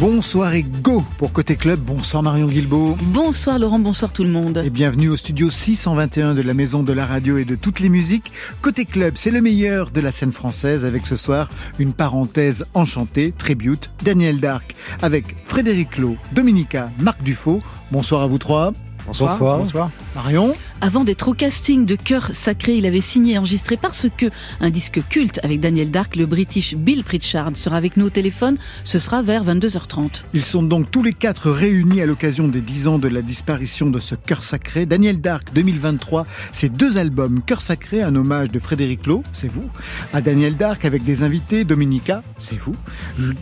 Bonsoir et go pour Côté Club. Bonsoir Marion Guilbault. Bonsoir Laurent, bonsoir tout le monde. Et bienvenue au studio 621 de la Maison de la Radio et de toutes les musiques. Côté Club, c'est le meilleur de la scène française avec ce soir une parenthèse enchantée, tribute, Daniel Dark avec Frédéric Lowe, Dominica, Marc Dufaux. Bonsoir à vous trois. Bonsoir. Bonsoir. Marion. Avant d'être au casting de Cœur Sacré, il avait signé et enregistré parce que un disque culte avec Daniel Dark, le British Bill Pritchard sera avec nous au téléphone. Ce sera vers 22h30. Ils sont donc tous les quatre réunis à l'occasion des 10 ans de la disparition de ce Cœur Sacré. Daniel Dark 2023, c'est deux albums. Cœur Sacré, un hommage de Frédéric Lowe, c'est vous. À Daniel Dark avec des invités, Dominica, c'est vous.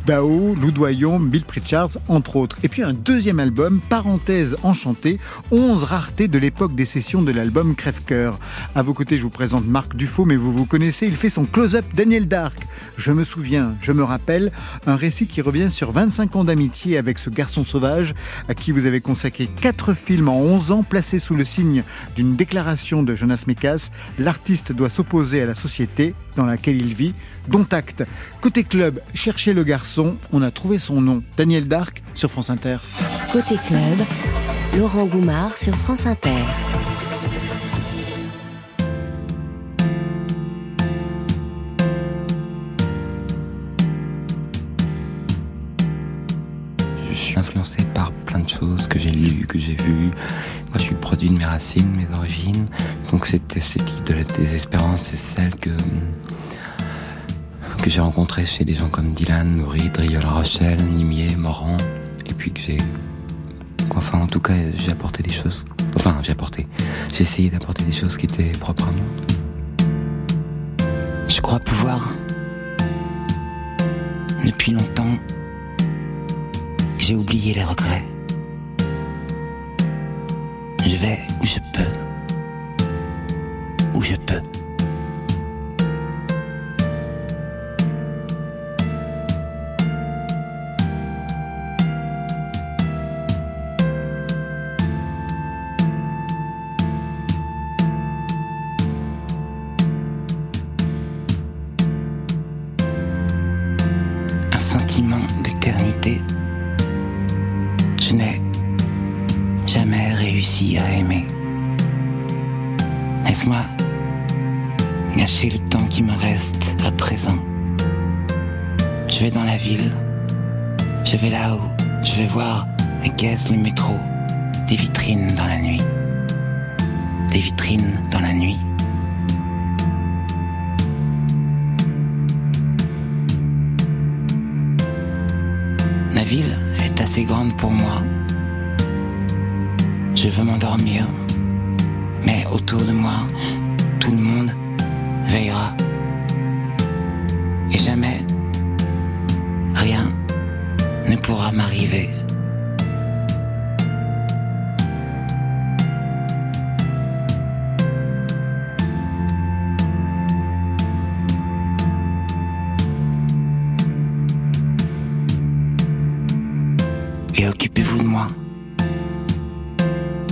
Bao, Lou Doyon, Bill Pritchard, entre autres. Et puis un deuxième album, Parenthèse enchantée, 11 raretés de l'époque des sessions de l'album Crève-Cœur. À vos côtés, je vous présente Marc Dufaux, mais vous vous connaissez, il fait son close-up Daniel Dark. Je me souviens, je me rappelle, un récit qui revient sur 25 ans d'amitié avec ce garçon sauvage à qui vous avez consacré 4 films en 11 ans placés sous le signe d'une déclaration de Jonas Mekas. L'artiste doit s'opposer à la société dans laquelle il vit, dont acte. Côté club, cherchez le garçon, on a trouvé son nom, Daniel Dark sur France Inter. Côté club, Laurent Goumard sur France Inter. Je suis influencé par plein de choses que j'ai lues, que j'ai vues. Moi, je suis produit de mes racines, mes origines. Donc, cette esthétique de la désespérance, c'est celle que que j'ai rencontrée chez des gens comme Dylan, Nourri, Driol Rochelle, Nimier, Morand. Et puis que j'ai... Enfin, en tout cas, j'ai apporté des choses... Enfin, j'ai apporté... J'ai essayé d'apporter des choses qui étaient propres à moi. Je crois pouvoir, depuis longtemps, j'ai oublié les regrets. Je vais où je peux. Où je peux. Je vais là-haut, je vais voir les caisses, le métro, des vitrines dans la nuit. Des vitrines dans la nuit. La ville est assez grande pour moi. Je veux m'endormir, mais autour de moi, tout le monde veillera. Et jamais, pourra m'arriver. Et occupez-vous de moi.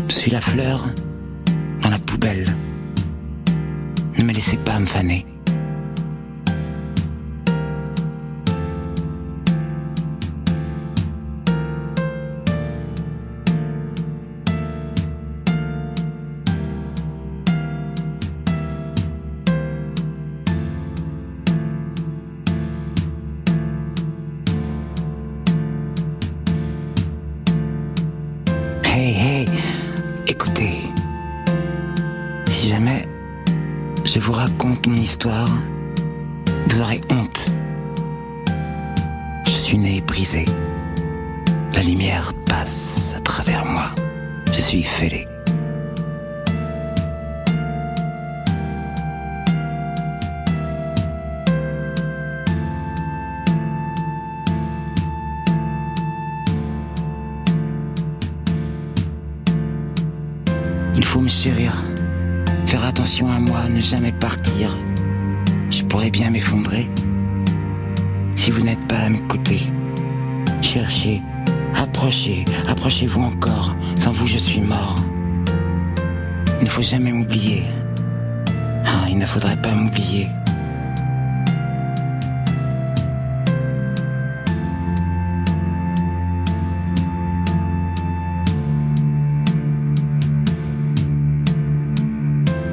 Suis la fleur dans la poubelle. Ne me laissez pas me faner.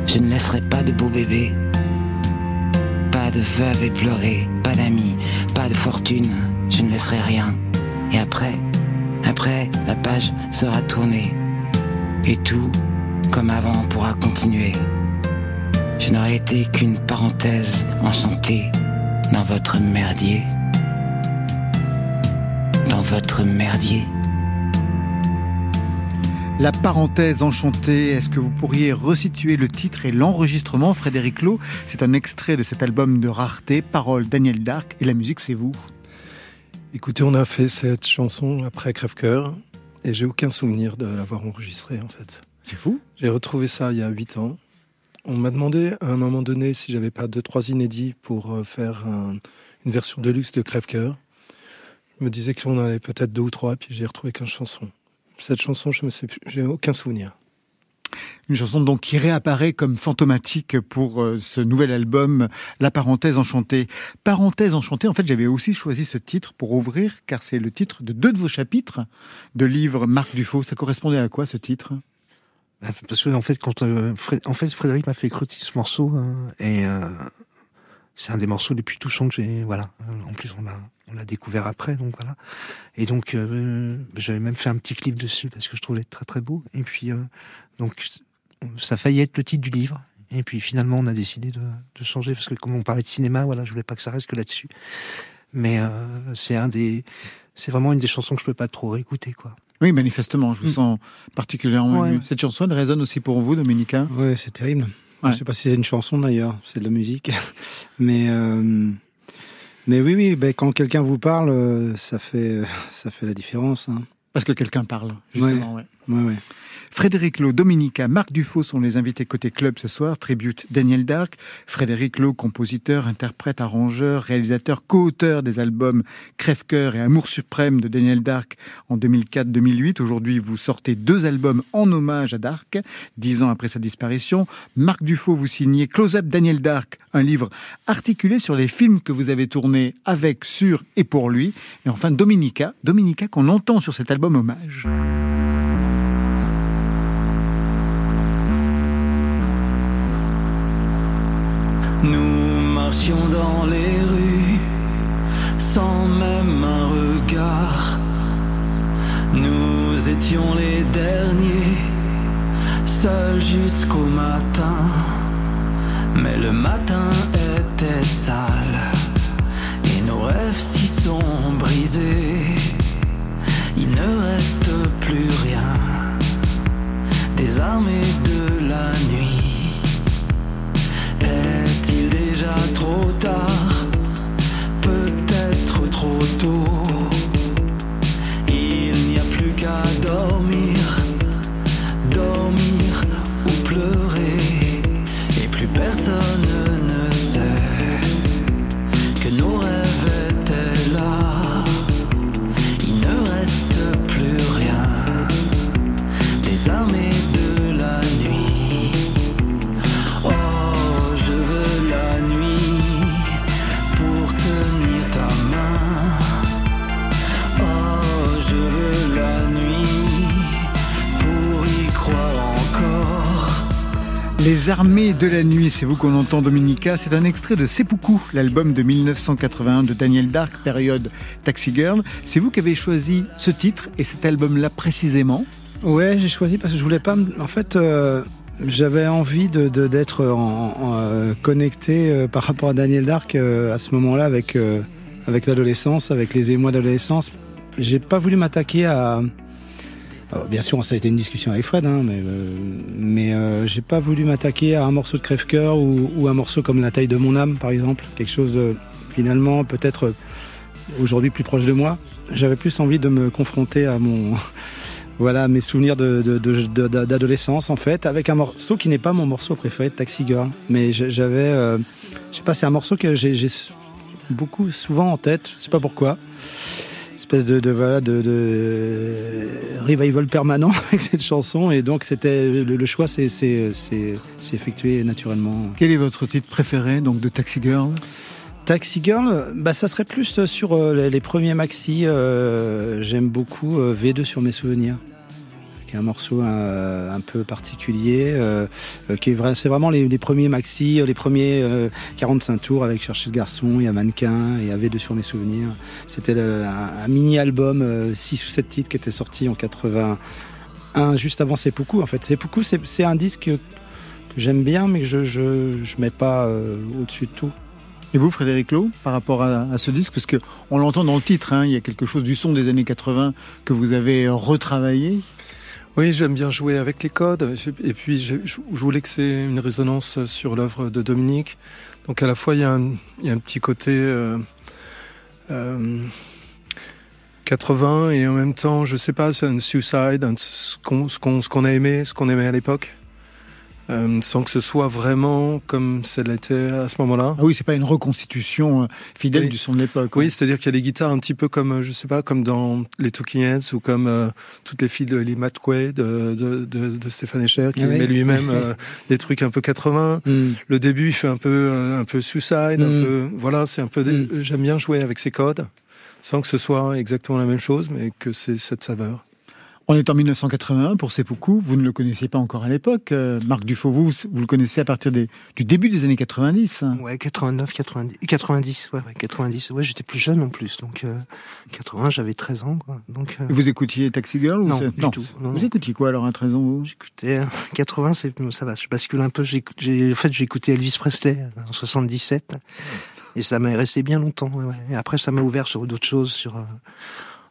Je ne laisserai pas de beaux bébés, pas de veuves et pleurer, pas d'amis, pas de fortune, je ne laisserai rien. Et après, après, la page sera tournée. Et tout, comme avant, pourra continuer. Je n'aurais été qu'une parenthèse enchantée dans votre merdier. Dans votre merdier. La parenthèse enchantée, est-ce que vous pourriez resituer le titre et l'enregistrement Frédéric Lowe, c'est un extrait de cet album de rareté, paroles Daniel Dark et la musique c'est vous. Écoutez, on a fait cette chanson après Crève-Cœur et j'ai aucun souvenir de l'avoir enregistrée en fait. C'est fou J'ai retrouvé ça il y a 8 ans. On m'a demandé à un moment donné si j'avais pas deux trois inédits pour euh, faire une version de luxe de Crève-Cœur. Je me disais qu'on en avait peut-être deux ou trois, puis j'ai retrouvé 15 chansons. Cette chanson, je j'ai aucun souvenir. Une chanson donc qui réapparaît comme fantomatique pour euh, ce nouvel album, La parenthèse enchantée. Parenthèse enchantée, en fait, j'avais aussi choisi ce titre pour ouvrir, car c'est le titre de deux de vos chapitres de livre Marc Dufaux. Ça correspondait à quoi ce titre? Bah, Parce que en fait, quand euh, en fait, Frédéric m'a fait écouter ce morceau hein, et euh, c'est un des morceaux les plus touchants que j'ai. Voilà. En plus, on a on l'a découvert après, donc voilà. Et donc, euh, j'avais même fait un petit clip dessus parce que je trouvais très très beau. Et puis, euh, donc, ça faillit être le titre du livre. Et puis finalement, on a décidé de, changer parce que comme on parlait de cinéma, voilà, je voulais pas que ça reste que là-dessus. Mais euh, c'est un des, c'est vraiment une des chansons que je peux pas trop réécouter, quoi. Oui, manifestement, je vous mm. sens particulièrement ému. Cette chanson, elle résonne aussi pour vous, Dominica? Oui, c'est terrible. Je sais pas si c'est une chanson d'ailleurs, c'est de la musique, mais mais oui, oui, ben, quand quelqu'un vous parle, euh, ça fait, ça fait la différence. Hein. Parce que quelqu'un parle, justement. Ouais. Ouais. Ouais, Frédéric Lowe, Dominica, Marc Dufaux sont les invités côté club ce soir. Tribute Daniel Dark. Frédéric Lowe, compositeur, interprète, arrangeur, réalisateur, co-auteur des albums Crève-cœur et Amour suprême de Daniel Dark en 2004-2008. Aujourd'hui, vous sortez deux albums en hommage à Dark, dix ans après sa disparition. Marc Dufaux, vous signez Close Up Daniel Dark, un livre articulé sur les films que vous avez tournés avec, sur et pour lui. Et enfin, Dominica, Dominica qu'on entend sur cet album hommage. Nous marchions dans les rues sans même un regard. Nous étions les derniers, seuls jusqu'au matin. Mais le matin était sale et nos rêves s'y sont brisés. Il ne reste plus rien des armées de la nuit. Déjà trop tard Peut-être trop tôt. Il n'y a plus qu'à dormir, Armées de la nuit, c'est vous qu'on entend Dominica, c'est un extrait de Seppuku, l'album de 1981 de Daniel Dark, période Taxi Girl. C'est vous qui avez choisi ce titre et cet album-là précisément? Ouais, j'ai choisi parce que je voulais pas. En fait, euh, j'avais envie d'être en, euh, connecté euh, par rapport à Daniel Dark à ce moment-là avec avec l'adolescence, avec les émois d'adolescence. J'ai pas voulu m'attaquer à. Bien sûr, ça a été une discussion avec Fred, hein, mais euh, mais euh, j'ai pas voulu m'attaquer à un morceau de crève-cœur ou, ou un morceau comme La taille de mon âme, par exemple, quelque chose de finalement peut-être aujourd'hui plus proche de moi. J'avais plus envie de me confronter à mon voilà mes souvenirs de, de- de- d'adolescence en fait, avec un morceau qui n'est pas mon morceau préféré de Taxi Girl, mais j'avais, euh, je sais pas, c'est un morceau que j'ai beaucoup souvent en tête, je sais pas pourquoi. Espèce de, de voilà de, de revival permanent avec cette chanson et donc c'était le, le choix c'est c'est c'est c'est effectué naturellement. Quel est votre titre préféré donc de Taxi Girl? Taxi Girl, bah ça serait plus sur euh, les, premiers maxi. euh, J'aime beaucoup euh, V2 sur mes souvenirs, qui est un morceau euh, un peu particulier, euh, euh, qui est. C'est vraiment les, premiers maxi, euh, les premiers euh, 45 tours avec Chercher le garçon, il y a Mannequin, et V2 sur mes souvenirs. C'était un, mini album, 6 ou 7 titres qui était sorti en 81, juste avant Seppuku. En fait, c'est c'est un disque que, j'aime bien, mais que je je je mets pas euh, au-dessus de tout. Et vous, Frédéric Lowe, par rapport à, à ce disque, parce que on l'entend dans le titre, hein, il y a quelque chose du son des années 80 que vous avez retravaillé. Oui, j'aime bien jouer avec les codes. Et puis, je, voulais que c'est une résonance sur l'œuvre de Dominique. Donc, à la fois, il y a un, petit côté euh, euh, 80 et en même temps, je sais pas, c'est un suicide, ce qu'on a aimé, ce qu'on aimait à l'époque. Euh, sans que ce soit vraiment comme ça l'était à ce moment-là. Ah oui, c'est pas une reconstitution euh, fidèle Oui. du son de l'époque. Oui, hein. c'est-à-dire qu'il y a les guitares un petit peu comme, euh, je sais pas, comme dans les Talking Heads ou comme euh, toutes les filles de Lee Matquay de, de, de, de Stéphane Escher qui Ah oui. met lui-même euh, des trucs un peu 80. Mm. Le début, il fait un peu, un peu suicide, un Mm. peu, voilà, c'est un peu, des- Mm. j'aime bien jouer avec ces codes sans que ce soit exactement la même chose, mais que c'est cette saveur. On est en 1981 pour Seppuku. Vous ne le connaissiez pas encore à l'époque. Euh, Marc Dufaux, vous, vous le connaissez à partir des, du début des années 90. hein. Ouais, 89, 90, 90, ouais, ouais, 90. Ouais, j'étais plus jeune en plus, donc euh, 80, j'avais 13 ans, quoi. Donc, euh, Vous écoutiez Taxi Girl ou Non, du tout. Non, Vous non. écoutiez quoi alors à 13 ans vous? J'écoutais euh, 80, c'est ça va, je bascule un peu. J'ai, j'ai- en fait, j'ai écouté Elvis Presley euh, en 77, et ça m'est resté bien longtemps. ouais, ouais. Et après, ça m'a ouvert sur d'autres choses, sur euh,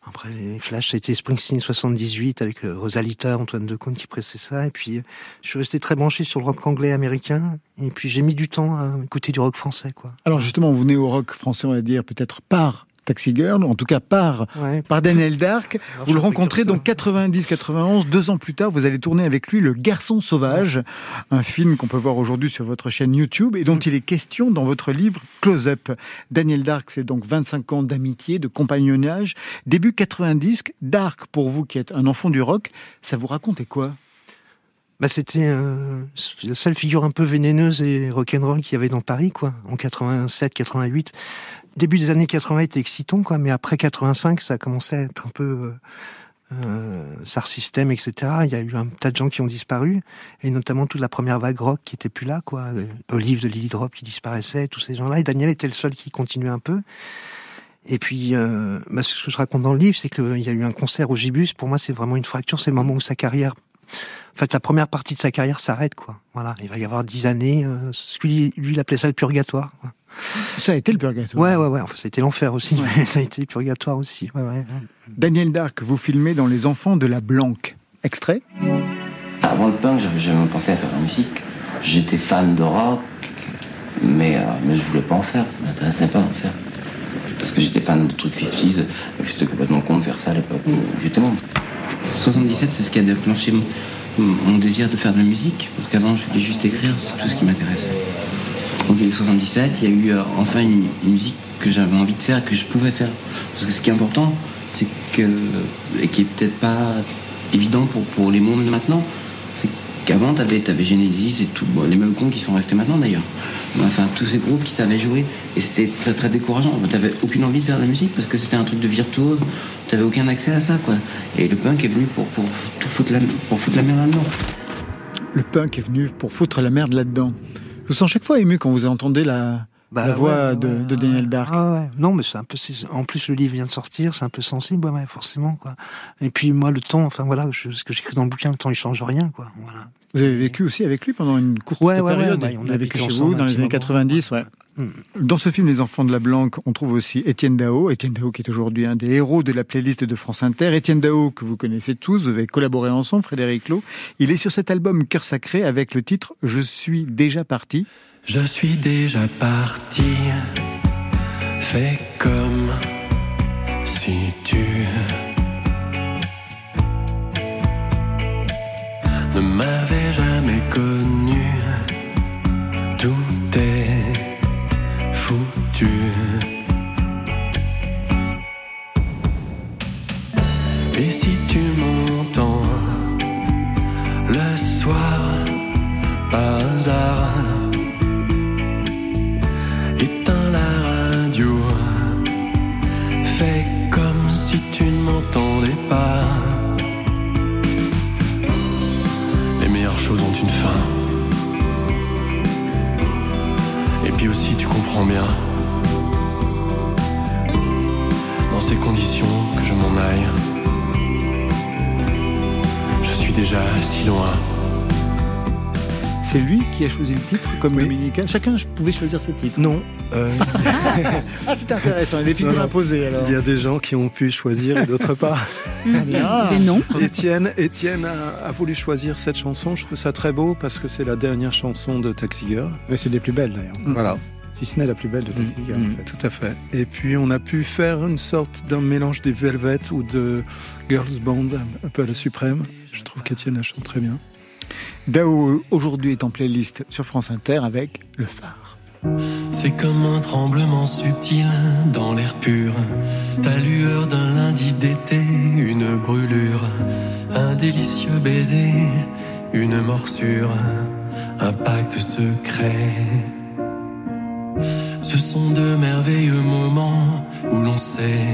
après les Flash, c'était Springsteen 78 avec euh, Rosalita, Antoine Decaune qui pressait ça, et puis euh, je suis resté très branché sur le rock anglais américain, et puis j'ai mis du temps à écouter du rock français, quoi. Alors justement, vous venez au rock français, on va dire, peut-être par Taxi Girl, en tout cas par, Ouais. par Daniel Dark. Vous le rencontrez donc 90-91, deux ans plus tard, vous allez tourner avec lui Le Garçon Sauvage, un film qu'on peut voir aujourd'hui sur votre chaîne YouTube et dont il est question dans votre livre Close Up. Daniel Dark, c'est donc 25 ans d'amitié, de compagnonnage. Début 90, Dark, pour vous qui êtes un enfant du rock, ça vous racontait quoi? Bah c'était euh, la seule figure un peu vénéneuse et rock'n'roll qu'il y avait dans Paris, quoi, en 87, 88. Début des années 80 était excitant, quoi, mais après 85, ça a commencé à être un peu euh, euh, Star System, etc. Il y a eu un tas de gens qui ont disparu, et notamment toute la première vague rock qui était plus là, quoi. Euh, Olive de Lily Drop qui disparaissait, tous ces gens-là. Et Daniel était le seul qui continuait un peu. Et puis, euh, bah, ce que je raconte dans le livre, c'est qu'il y a eu un concert au Gibus. Pour moi, c'est vraiment une fracture. C'est le moment où sa carrière en fait, la première partie de sa carrière s'arrête, quoi. Voilà, il va y avoir dix années. Euh, ce que lui, lui, il appelait ça le purgatoire. quoi. Ça a été le purgatoire. Ouais, ouais, ouais. Enfin, ça a été l'enfer aussi, mais ça a été le purgatoire aussi. Ouais, ouais. Daniel Dark, vous filmez dans Les Enfants de la Blanque. Extrait Avant le punk, j'avais jamais pensé à faire de la musique. J'étais fan de rock, mais, euh, mais je voulais pas en faire. Ça m'intéressait pas d'en faire. Parce que j'étais fan de trucs 50s, et que j'étais complètement con de faire ça à l'époque où j'étais membre. 77, c'est ce qui a déclenché mon, mon désir de faire de la musique, parce qu'avant, je voulais juste écrire, c'est tout ce qui m'intéressait. Donc, il y a eu 77, il y a eu euh, enfin une, musique que j'avais envie de faire, que je pouvais faire. Parce que ce qui est important, c'est que, et qui est peut-être pas évident pour, pour les mondes de maintenant, qu'avant, t'avais avais Genesis et tout, bon, les mêmes cons qui sont restés maintenant d'ailleurs. Enfin, tous ces groupes qui savaient jouer, et c'était très très décourageant. T'avais aucune envie de faire de la musique parce que c'était un truc de virtuose, t'avais aucun accès à ça, quoi. Et le punk est venu pour, pour tout foutre la, pour foutre la merde là-dedans. Le punk est venu pour foutre la merde là-dedans. Je vous sens chaque fois ému quand vous entendez la, Bah, la voix ouais, de, ouais, de ouais, Daniel. Dark. Ah ouais. Non, mais c'est un peu. En plus, le livre vient de sortir, c'est un peu sensible, ouais, forcément, quoi. Et puis moi, le temps, enfin voilà, je- ce que j'écris dans le bouquin, le temps, il change rien, quoi. Voilà. Vous avez vécu aussi avec lui pendant une courte période. ouais, on Il a vécu chez vous dans les années moment, 90. Ouais. Hmm. Dans ce film Les Enfants de la Blanque, on trouve aussi Étienne Dao. Étienne Dao qui est aujourd'hui un des héros de la playlist de France Inter. Étienne Dao que vous connaissez tous, vous avez collaboré ensemble, Frédéric Lowe. Il est sur cet album Cœur Sacré avec le titre Je suis déjà parti. Je suis déjà parti, fais comme si tu ne m'avais jamais connu, tout est foutu. Et si tu m'entends le soir, hasard, comprends bien, dans ces conditions, que je m'en aille. Je suis déjà si loin. C'est lui qui a choisi le titre comme Dominica. Chacun pouvait choisir ses titres. Non. euh, Ah, c'est intéressant. Il y a des figures Non, non. imposées alors. Il y a des gens qui ont pu choisir et d'autres pas. Ah. Des noms. Étienne, Étienne a, a voulu choisir cette chanson. Je trouve ça très beau parce que c'est la dernière chanson de Taxi Girl. Mais c'est des plus belles d'ailleurs. Voilà. Si ce n'est la plus belle de Taxi Girl, Mm, en fait. Tout à fait. Et puis on a pu faire une sorte d'un mélange des Velvet ou de Girls Band, un peu à la suprême. Je trouve qu'Étienne la chante très bien. Dao aujourd'hui est en playlist sur France Inter avec Le Phare. C'est comme un tremblement subtil dans l'air pur. Ta lueur d'un lundi d'été, une brûlure, un délicieux baiser, une morsure, un pacte secret. Ce sont de merveilleux moments où l'on sait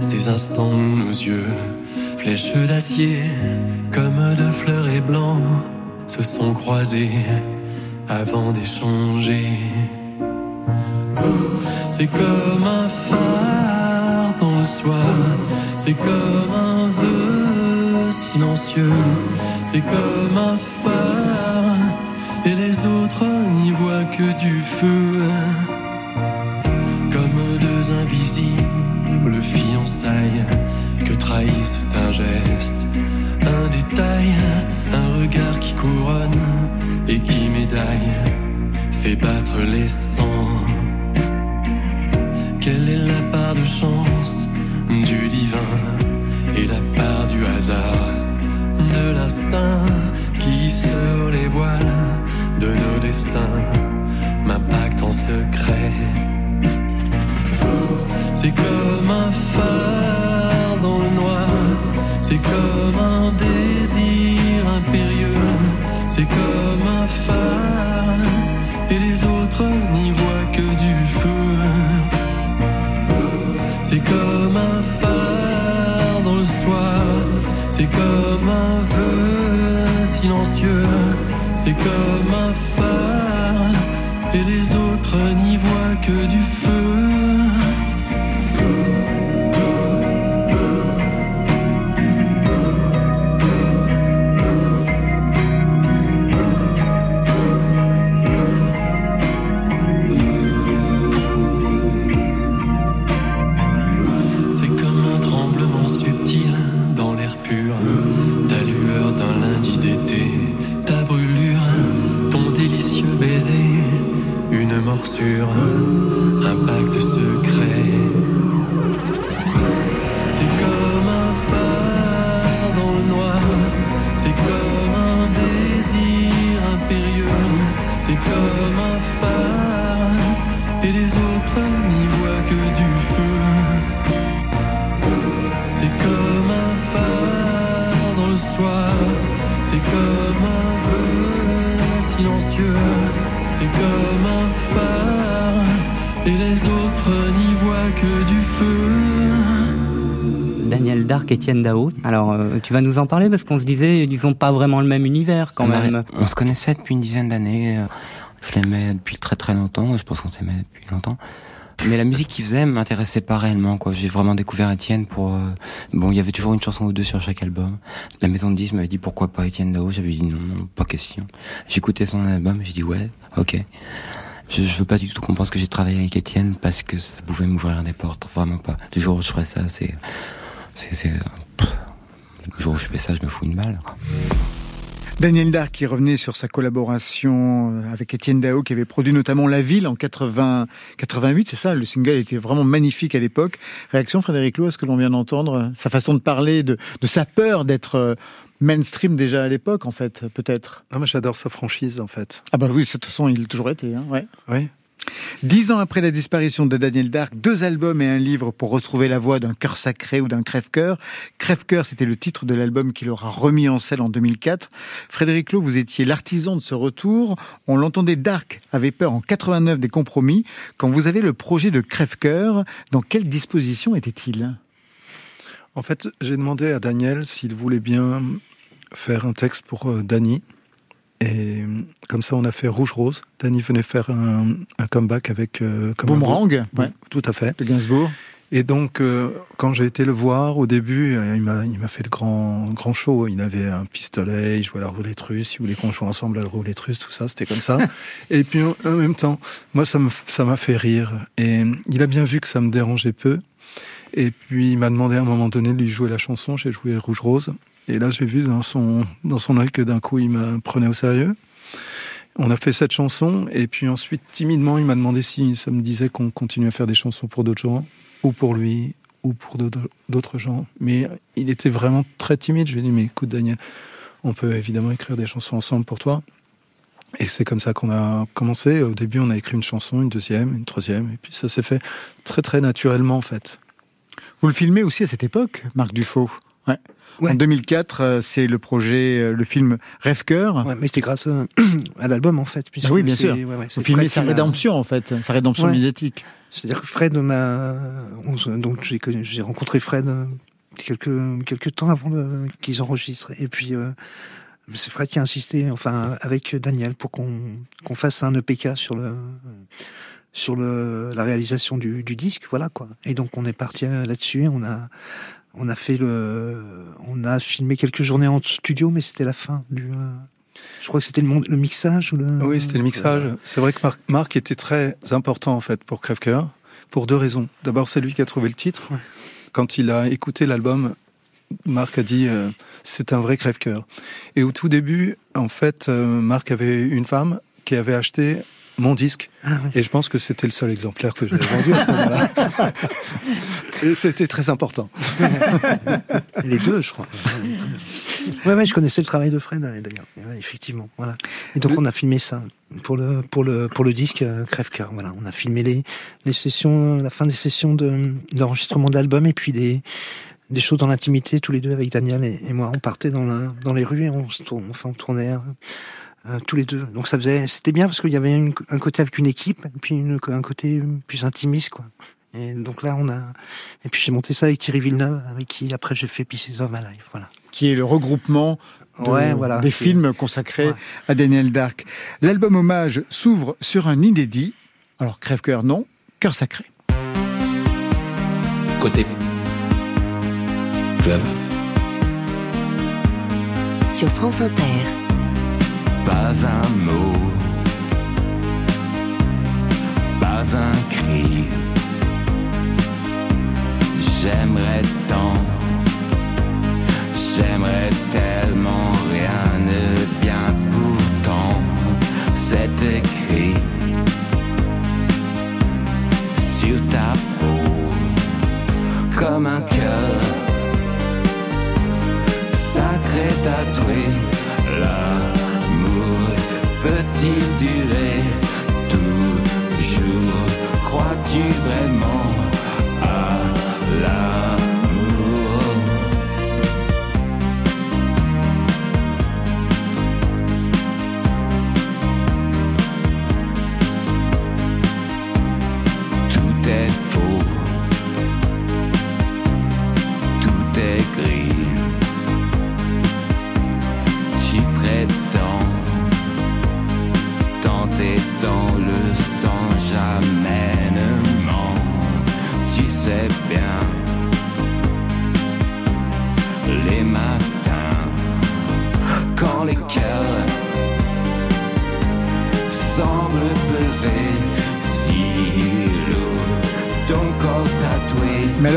ces instants où nos yeux, flèches d'acier, comme de fleurs et blancs, se sont croisés avant d'échanger. C'est comme un phare dans le soir, c'est comme un vœu silencieux, c'est comme un phare, et les autres n'y voient que du feu. Comme deux invisibles fiançailles que trahissent un geste, un détail, un regard qui couronne et qui médaille, fait battre les sangs. Quelle est la part de chance du divin et la part du hasard, de l'instinct qui sur les voiles de nos destins m'impacte en secret. C'est comme un phare dans le noir, c'est comme un désir impérieux, c'est comme un phare, et les autres n'y voient que du feu. C'est comme un phare dans le soir, c'est comme un vœu silencieux, c'est comme un phare, et les autres n'y voient que du feu. Dark, Étienne Dao. Alors, euh, tu vas nous en parler parce qu'on se disait, ils ont pas vraiment le même univers quand Ouais, même. On se connaissait depuis une dizaine d'années. euh, Je l'aimais depuis très très longtemps. Je pense qu'on s'aimait depuis longtemps. Mais la musique qu'il faisait m'intéressait pas réellement. quoi. J'ai vraiment découvert Étienne pour. euh, Bon, il y avait toujours une chanson ou deux sur chaque album. La maison de 10 m'avait dit pourquoi pas Étienne Dao? J'avais dit non, non, pas question. J'écoutais son album. J'ai dit ouais, ok. Je, je veux pas du tout qu'on pense que j'ai travaillé avec Étienne parce que ça pouvait m'ouvrir des portes. Vraiment pas. Le jour où je ferais ça, c'est. C'est. Le jour où je fais ça, je me fous une balle. Daniel Dark qui revenait sur sa collaboration euh, avec Étienne Dao qui avait produit notamment La Ville en 80, 88, c'est ça, le single était vraiment magnifique à l'époque. Réaction Frédéric Lowe à ce que l'on vient d'entendre, sa façon de parler, de, de sa peur d'être euh, mainstream déjà à l'époque en fait, peut-être? Ah, moi j'adore sa franchise en fait. Ah bah oui, de toute façon il a toujours été, hein, ouais. Oui. Dix ans après la disparition de Daniel Dark, deux albums et un livre pour retrouver la voix d'un cœur sacré ou d'un crève-cœur. Crève-cœur, c'était le titre de l'album qu'il aura remis en scène en 2004. Frédéric Lowe, vous étiez l'artisan de ce retour. On l'entendait, Dark avait peur en 89 des compromis. Quand vous avez le projet de crève-cœur, dans quelle disposition était-il? En fait, j'ai demandé à Daniel s'il voulait bien faire un texte pour euh, Dany. Et comme ça, on a fait Rouge Rose. Danny venait faire un, un comeback avec euh, comme Boomerang, ouais. tout à fait. de Gainsbourg. Et donc, euh, quand j'ai été le voir au début, euh, il m'a, fait le grand, grand show. Il avait un pistolet, il jouait à la roulette russe, il voulait qu'on joue ensemble à la roulette russe, tout ça, c'était comme ça. et puis, en, en même temps, moi, ça m'a fait rire. Et il a bien vu que ça me dérangeait peu. Et puis, il m'a demandé à un moment donné de lui jouer la chanson. J'ai joué Rouge Rose. Et là, j'ai vu dans son, dans son œil que d'un coup, il me prenait au sérieux. On a fait cette chanson, et puis ensuite, timidement, il m'a demandé si ça me disait qu'on continuait à faire des chansons pour d'autres gens, ou pour lui, ou pour d'autres- gens. Mais il était vraiment très timide. Je lui ai dit, mais écoute, Daniel, on peut évidemment écrire des chansons ensemble pour toi. Et c'est comme ça qu'on a commencé. Au début, on a écrit une chanson, une deuxième, une troisième, et puis ça s'est fait très, très naturellement, en fait. Vous le filmez aussi à cette époque, Marc Dufaux. Ouais. En 2004, euh, c'est le projet, euh, le film Rêve-Cœur. Ouais, mais c'était grâce à, à l'album en fait. Ah oui, bien sûr. ouais, ouais, Fred sa rédemption, en fait, sa rédemption Ouais. médiatique. C'est-à-dire que Fred m'a. Donc j'ai rencontré Fred euh, quelques, quelques temps avant le- qu'ils enregistrent. Et puis euh, c'est Fred qui a insisté, enfin avec Daniel, pour qu'on qu'on fasse un EPK sur le sur le, la réalisation du, du disque, voilà quoi. Et donc on est parti euh, là-dessus. On a on a fait le, on a filmé quelques journées en studio, mais c'était la fin du. euh, je crois que c'était le, le mixage ou le. Oui, c'était le mixage. C'est vrai que Marc, Marc était très important en fait pour Crèvecoeur, pour deux raisons. D'abord, c'est lui qui a trouvé le titre. Quand il a écouté l'album, Marc a dit euh, c'est un vrai crève-cœur. Et au tout début, en fait, euh, Marc avait une femme qui avait acheté mon disque. Et je pense que c'était le seul exemplaire que j'avais vendu à ce moment-là. Et c'était très important. Les deux, je crois. Ouais, ouais, je connaissais le travail de Fred euh, d'ailleurs. Ouais, effectivement, voilà. Et donc on a filmé ça pour le pour le pour le disque euh, Crève-cœur. Voilà, on a filmé les les sessions, la fin des sessions de d'enregistrement d'album et puis des des choses dans l'intimité tous les deux avec Daniel et, et moi. On partait dans la, dans les rues et on se tourne, enfin on tournait. euh, euh, tous les deux. Donc ça faisait, c'était bien parce qu'il y avait une- un côté avec une équipe et puis une- un côté plus intimiste, quoi. Et donc là, on a, et puis j'ai monté ça avec Thierry Villeneuve, avec qui après j'ai fait Pieces of My Life, voilà. qui est le regroupement de- Ouais, voilà. des films consacrés à Daniel Dark. L'album hommage s'ouvre sur un inédit. Alors, Crève-Cœur, non. Cœur sacré. Côté club. Sur France Inter. Pas un mot, pas un cri. J'aimerais tant, j'aimerais tellement, rien ne vient pourtant. C'est écrit sur ta peau comme un cœur sacré tatoué. L'amour peut-il durer? Toujours Crois-tu vraiment? L'amour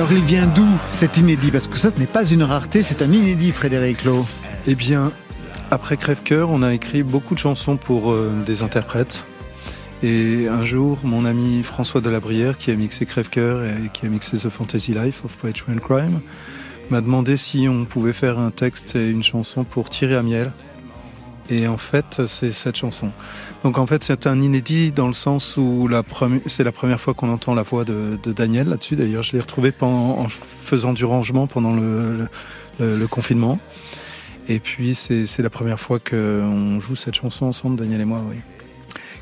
alors, il vient d'où cet inédit? Parce que ça, ce n'est pas une rareté, c'est un inédit, Frédéric Lowe. Eh bien, après Crève-Cœur, on a écrit beaucoup de chansons pour euh, des interprètes. Et un jour, mon ami François Delabrière, qui a mixé Crève-Cœur et qui a mixé The Fantasy Life of Poetry and Crime, m'a demandé si on pouvait faire un texte et une chanson pour Tirer à Miel, Et en fait, c'est cette chanson. Donc en fait, c'est un inédit dans le sens où c'est la première fois qu'on entend la voix de, Daniel là-dessus. D'ailleurs, je l'ai retrouvé en faisant du rangement pendant le, le, confinement. Et puis, c'est la première fois qu'on joue cette chanson ensemble, Daniel et moi, oui.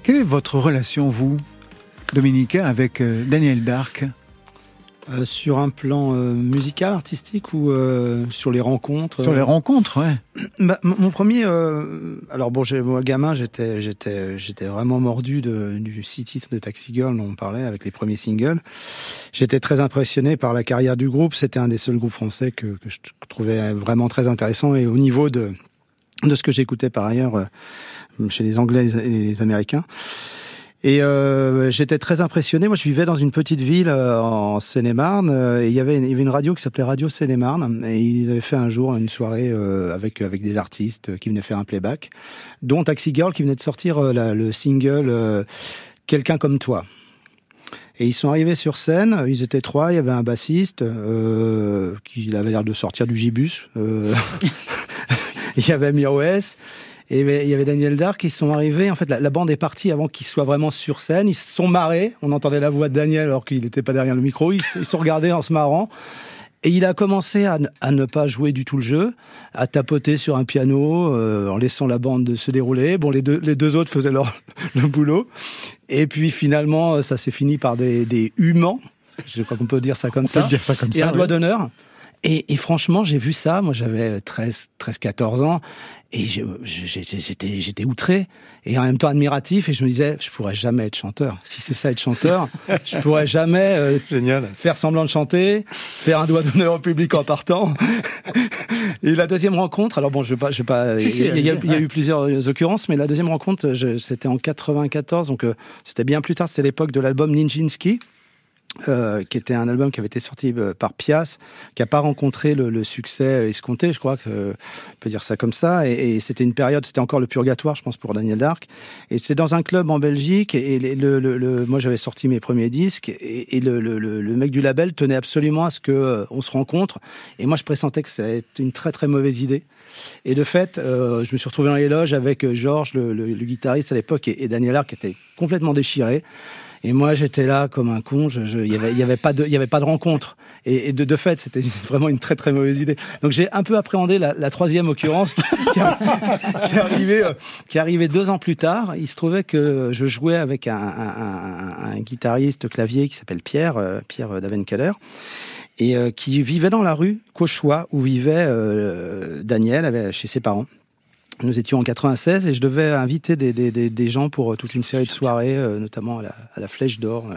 Quelle est votre relation, vous, Dominique, avec euh, Daniel Dark euh, sur un plan euh, musical, artistique ou euh, sur les rencontres Sur les rencontres, ouais. Bah, mon premier, alors bon, moi gamin, j'étais j'étais j'étais vraiment mordu de, du six titres de Taxi Girl dont on parlait avec les premiers singles. J'étais très impressionné par la carrière du groupe. C'était un des seuls groupes français que, que je trouvais vraiment très intéressant et au niveau de de ce que j'écoutais par ailleurs chez les Anglais et les Américains. Et euh, j'étais très impressionné. Moi, je vivais dans une petite ville euh, en Seine-et-Marne. Euh, et il y avait une, radio qui s'appelait Radio Seine-et-Marne. Et ils avaient fait un jour une soirée euh, avec avec des artistes qui venaient faire un playback, dont Taxi Girl qui venait de sortir la, le single Quelqu'un comme toi. Et ils sont arrivés sur scène, ils étaient trois, il y avait un bassiste qui avait l'air de sortir du gibus. Il y avait Mirwes, et il y avait Daniel Dark, qui sont arrivés. En fait, la, bande est partie avant qu'ils soient vraiment sur scène. Ils se sont marrés. On entendait la voix de Daniel alors qu'il n'était pas derrière le micro. Ils, se sont regardés en se marrant. Et il a commencé à, ne pas jouer du tout le jeu, à tapoter sur un piano euh, en laissant la bande se dérouler. Bon, les deux, les deux autres faisaient leur le boulot. Et puis finalement, ça s'est fini par des, des humans. Je crois qu'on peut dire ça comme ça. Dire ça comme et un doigt d'honneur. Et, et, franchement, j'ai vu ça. Moi, j'avais 13, 13, 14 ans. Et j'étais, j'étais outré et en même temps admiratif. Et je me disais, je pourrais jamais être chanteur. Si c'est ça être chanteur, je pourrais jamais euh, Génial. faire semblant de chanter, faire un doigt d'honneur au public en partant. et la deuxième rencontre, alors bon, je vais pas, je vais pas. il, y a, il, y a, eu plusieurs occurrences, mais la deuxième rencontre, c'était en 94, donc euh, c'était bien plus tard. C'était l'époque de l'album Ninjinski. Euh, qui était un album qui avait été sorti euh, par Pias, qui a pas rencontré le, succès escompté, je crois que on peut dire ça comme ça. Et, c'était une période, c'était encore le purgatoire, je pense, pour Daniel Dark. Et c'était dans un club en Belgique. Et moi, j'avais sorti mes premiers disques, et, et le, mec du label tenait absolument à ce que euh, on se rencontre. Et moi, je pressentais que c'était une très très mauvaise idée. Et de fait, euh, je me suis retrouvé dans les loges avec Georges, le, guitariste à l'époque, et, et Daniel Dark, qui était complètement déchiré. Et moi, j'étais là comme un con. Il je, y, avait, y avait pas de, y avait pas de rencontre. Et, de, de fait, c'était vraiment une très très mauvaise idée. Donc j'ai un peu appréhendé la, la troisième occurrence qui, qui, qui, arrivait, euh, qui arrivait deux ans plus tard. Il se trouvait que je jouais avec un, un, un, guitariste clavier qui s'appelle Pierre, euh, Pierre Davenkeller et euh, qui vivait dans la rue Cauchois où vivait euh, Daniel chez ses parents. Nous étions en 96 et je devais inviter des, des, des, des gens pour euh, toute une série de soirées, euh, notamment à la, à la Flèche d'Or, euh,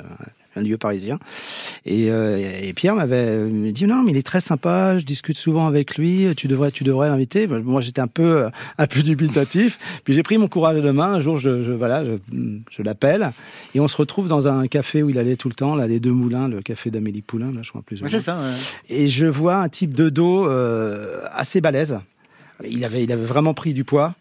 un lieu parisien. Et, et Pierre m'avait dit non, mais il est très sympa, je discute souvent avec lui, tu devrais, tu devrais l'inviter. Moi, j'étais un peu, un peu dubitatif. Puis j'ai pris mon courage de main. Un jour, je, je voilà, je, je l'appelle et on se retrouve dans un café où il allait tout le temps, là, les Deux Moulins, le café d'Amélie Poulain, là, je crois plus. Ouais, c'est ça. Ouais. Et je vois un type de dos euh, assez balèze il avait, il avait vraiment pris du poids.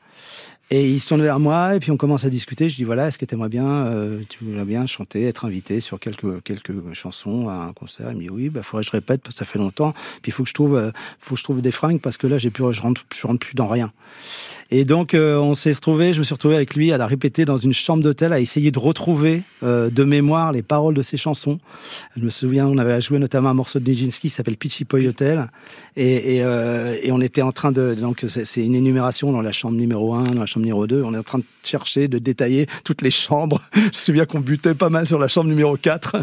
Et il se tourne vers moi et puis on commence à discuter. Je dis voilà, est-ce que tu aimerais bien, euh, tu voudrais bien chanter, être invité sur quelques quelques chansons à un concert? Il me dit oui, bah faudrait que je répète parce que ça fait longtemps. Puis il faut que je trouve, euh, faut que je trouve des fringues parce que là j'ai plus, je rentre, je rentre plus dans rien. Et donc euh, on s'est retrouvé, je me suis retrouvé avec lui à la répéter dans une chambre d'hôtel, à essayer de retrouver euh, de mémoire les paroles de ses chansons. Je me souviens, on avait joué notamment un morceau de Nijinsky qui s'appelle Pitchy Poy Hotel, et, et, euh, et, on était en train de donc c'est une énumération dans la chambre numéro 1, dans la chambre numéro 2, on est en train de chercher, de détailler toutes les chambres. Je me souviens qu'on butait pas mal sur la chambre numéro 4.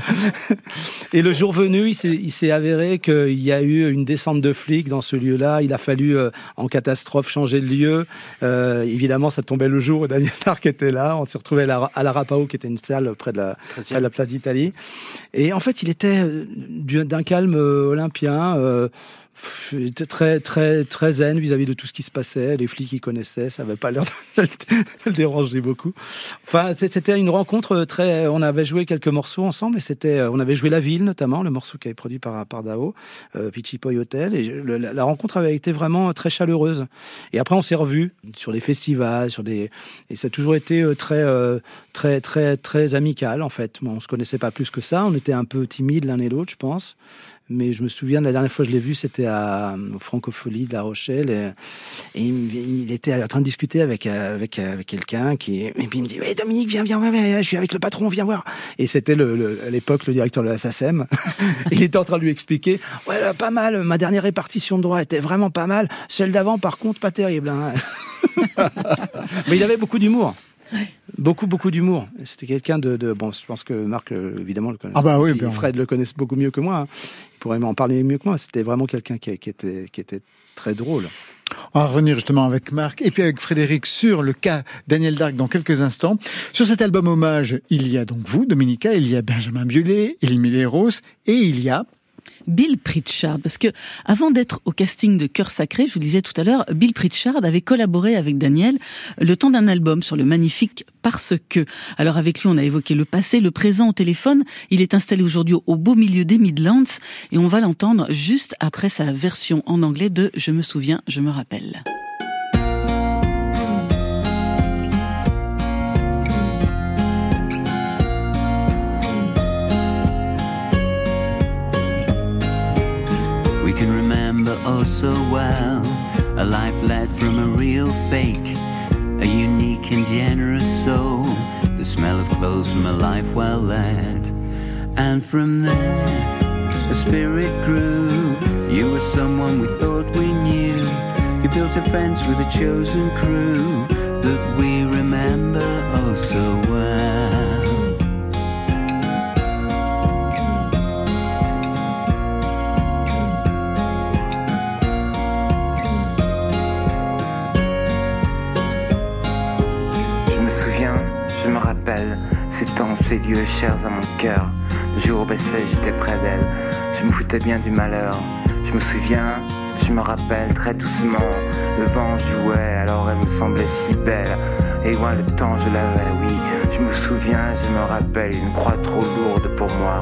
et le jour venu, il s'est avéré qu'il y a eu une descente de flics dans ce lieu-là. Il a fallu euh, en catastrophe changer de lieu. Euh, évidemment, ça tombait le jour où Daniel Dark était là. On s'est retrouvé à la, Rapao, qui était une salle près de la, près de la place d'Italie. Et en fait, il était euh, d'un calme olympien. Euh, était très très très zen vis-à-vis de tout ce qui se passait. Les flics, ils connaissaient, ça avait pas l'air de le déranger beaucoup. Enfin, c'était une rencontre très. On avait joué quelques morceaux ensemble et c'était. On avait joué La Ville notamment, le morceau qui avait produit par par Dao, euh, Pichipoy Hotel. Et la, rencontre avait été vraiment très chaleureuse. Et après, on s'est revus sur des festivals, sur des. Et ça a toujours été très très très très amical en fait. Bon, on se connaissait pas plus que ça. On était un peu timides l'un et l'autre, je pense mais je me souviens de la dernière fois que je l'ai vu, c'était à au Francophonie de La Rochelle, et, et il, était en train de discuter avec avec avec quelqu'un qui, et puis il me dit, ouais Dominique, viens, viens, viens, viens, je suis avec le patron, viens voir. Et c'était le, le- à l'époque le directeur de la SACEM. il était en train de lui expliquer, ouais, là, pas mal, ma dernière répartition de droit était vraiment pas mal, celle d'avant, par contre, pas terrible. hein. mais il avait beaucoup d'humour. Beaucoup, beaucoup d'humour. C'était quelqu'un de, de- Bon, je pense que Marc, euh, évidemment, le connaît. Ah bah oui, bien. Fred le connaissent beaucoup mieux que moi. hein. Il pourrait m'en parler mieux que moi. C'était vraiment quelqu'un qui, était, très drôle. On va revenir justement avec Marc et puis avec Frédéric sur le cas Daniel Dark dans quelques instants. Sur cet album hommage, il y a donc vous, Dominica, il y a Benjamin Biolay, Émile Rose et il y a Bill Pritchard, parce que avant d'être au casting de Cœur Sacré, je vous disais tout à l'heure, Bill Pritchard avait collaboré avec Daniel le temps d'un album sur le magnifique Parce que. Alors avec lui, on a évoqué le passé, le présent au téléphone. Il est installé aujourd'hui au beau milieu des Midlands et on va l'entendre juste après sa version en anglais de Je me souviens, je me rappelle. Remember oh so well a life led from a real fake, a unique and generous soul, the smell of clothes from a life well led. And from there, a spirit grew. You were someone we thought we knew. You built a fence with a chosen crew that we remember oh so well. Ces lieux chers à mon cœur. Le jour où baissait, j'étais près d'elle. Je me foutais bien du malheur. Je me souviens, je me rappelle très doucement. Le vent jouait, alors elle me semblait si belle. Et loin le temps, je l'avais, oui. Je me souviens, je me rappelle, une croix trop lourde pour moi.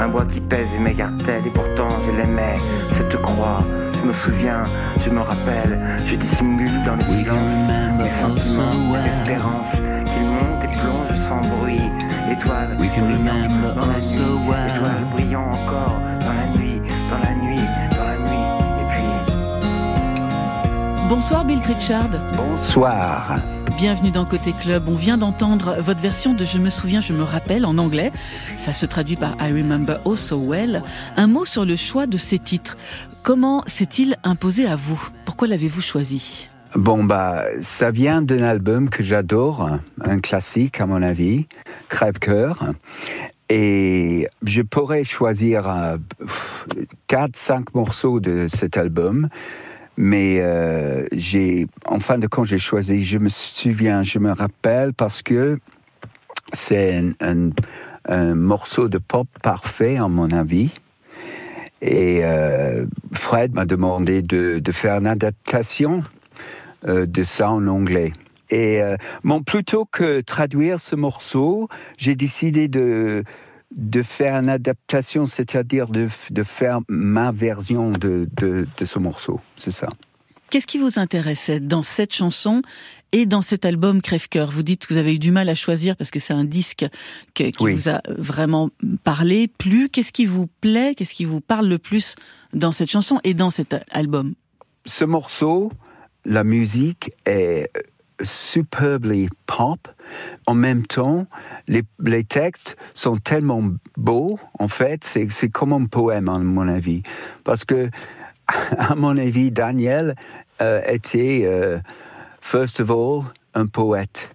Un bois qui pèse et m'écartait, et pourtant je l'aimais, cette croix. Je me souviens, je me rappelle, je dissimule dans le silence mes sentiments, cette espérance We can remember oh so well. brillant encore dans la nuit, dans la nuit, dans la nuit. Et puis Bonsoir Bill Pritchard. Bonsoir. Bienvenue dans Côté Club. On vient d'entendre votre version de Je me souviens, je me rappelle en anglais. Ça se traduit par I remember oh so well. Un mot sur le choix de ces titres. Comment s'est-il imposé à vous? Pourquoi l'avez-vous choisi? Bon, bah, ça vient d'un album que j'adore, un classique à mon avis, Crève-Cœur. Et je pourrais choisir euh, quatre, cinq morceaux de cet album. Mais euh, j'ai, en fin de compte, j'ai choisi, je me souviens, je me rappelle, parce que c'est un, morceau de pop parfait, à mon avis. Et euh, Fred m'a demandé de, faire une adaptation de ça en anglais. Et euh, bon, plutôt que traduire ce morceau, j'ai décidé de, de faire une adaptation, c'est-à-dire de, de faire ma version de, de, de ce morceau. C'est ça. Qu'est-ce qui vous intéressait dans cette chanson et dans cet album Crève-Cœur? Vous dites que vous avez eu du mal à choisir parce que c'est un disque que- qui Oui. vous a vraiment parlé, plu. Qu'est-ce qui vous plaît? Qu'est-ce qui vous parle le plus dans cette chanson et dans cet album? Ce morceau, la musique est superbly pop. En même temps, les, les textes sont tellement beaux, en fait, c'est comme un poème, à mon avis. Parce que, à mon avis, Daniel euh, était, euh, first of all, un poète.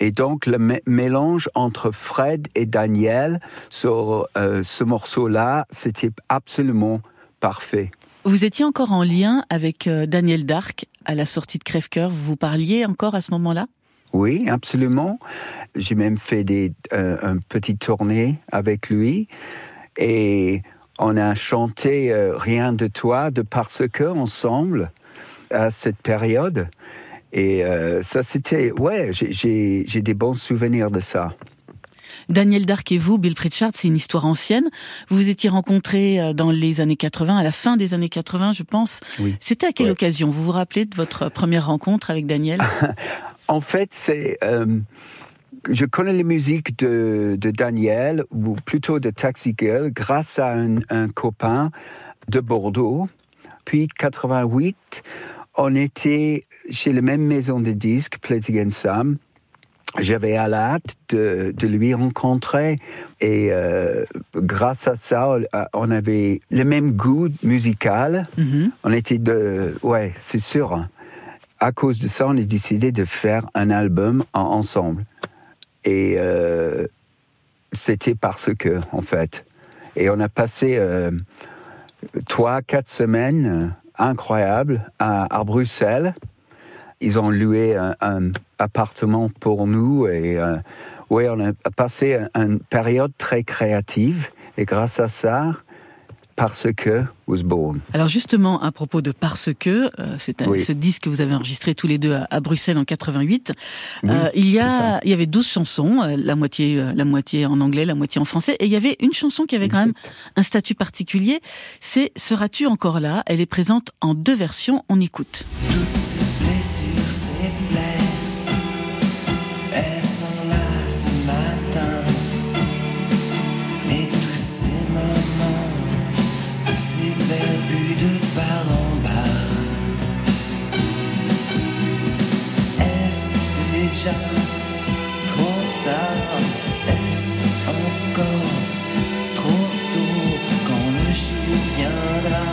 Et donc, le mé- mélange entre Fred et Daniel sur euh, ce morceau-là, c'était absolument parfait. Vous étiez encore en lien avec euh, Daniel Dark à la sortie de Crève-Cœur. Vous vous parliez encore à ce moment-là? Oui, absolument. J'ai même fait des, euh, un petit tournée avec lui et on a chanté euh, Rien de toi de parce que ensemble à cette période. Et euh, ça, c'était. Ouais, j'ai- des bons souvenirs de ça. Daniel Dark et vous, Bill Pritchard, c'est une histoire ancienne. Vous vous étiez rencontrés euh, dans les années 80, à la fin des années 80, je pense. Oui. C'était à quelle occasion? Vous vous rappelez de votre première rencontre avec Daniel? En fait, c'est. euh, je connais les musiques de, de Daniel, ou plutôt de Taxi Girl, grâce à un, un copain de Bordeaux. Puis 88, on était chez la même maison de disques, Plettig and Sam. J'avais à la hâte de, de lui rencontrer et euh, grâce à ça, on avait le même goût musical. On était de, ouais, c'est sûr. À cause de ça, on a décidé de faire un album en- ensemble. Et euh, c'était parce que, en fait. Et on a passé euh, trois, quatre semaines euh, incroyables à, à Bruxelles. Ils ont loué un, un appartement pour nous et euh, ouais, on a passé un- une période très créative. Et grâce à ça, parce que was born. Alors justement, à propos de Parce que, euh, c'est Oui. ce disque que vous avez enregistré tous les deux à, à Bruxelles en 88. Oui, Euh, il y a, il y avait 12 chansons, euh, la moitié, euh, la moitié en anglais, la moitié en français, et il y avait une chanson qui avait quand même un statut particulier. C'est Seras-tu encore là? Elle est présente en deux versions. On écoute. blessures, déjà trop tard? Est-ce encore trop tôt quand le jour viendra?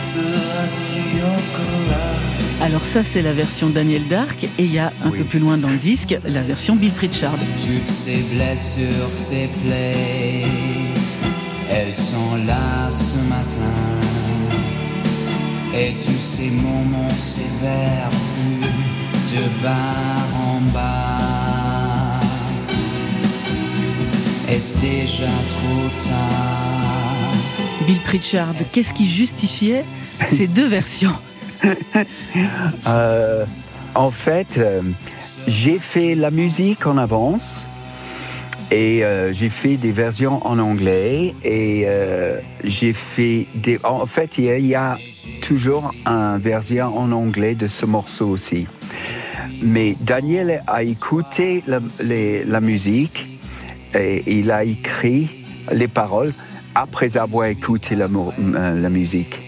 Seras-tu encore là? Alors ça, c'est la version Daniel Dark, et il y a un peu plus loin dans le disque la version Bill Pritchard. Toutes ces blessures, ces plaies, elles sont là ce matin. Et tous ces moments, ces verbes de bar en bas. Est-ce déjà trop tard? Bill Pritchard, qu'est-ce qui justifiait ces deux versions? Euh, en fait, euh, j'ai fait la musique en avance et euh, j'ai fait des versions en anglais et euh, j'ai fait des. En fait, il y, a- il y a toujours une version en anglais de ce morceau aussi. Mais Daniel a écouté la, musique et il a écrit les paroles après avoir écouté la, euh, musique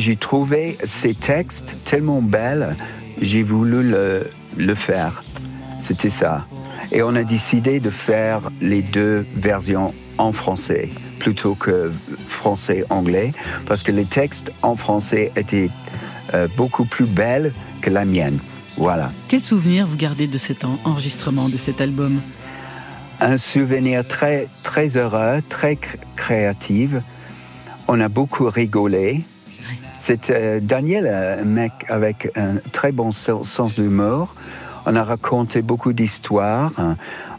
j'ai trouvé ces textes tellement belles, j'ai voulu le, le faire. C'était ça. Et on a décidé de faire les deux versions en français plutôt que français-anglais, parce que les textes en français étaient euh, beaucoup plus belles que la mienne. Voilà. Quel souvenir vous gardez de cet en- enregistrement, de cet album? Un souvenir très, très heureux, très cr- créatif. On a beaucoup rigolé. C'est euh, Daniel, un mec avec un très bon sen- sens d'humour. On a raconté beaucoup d'histoires.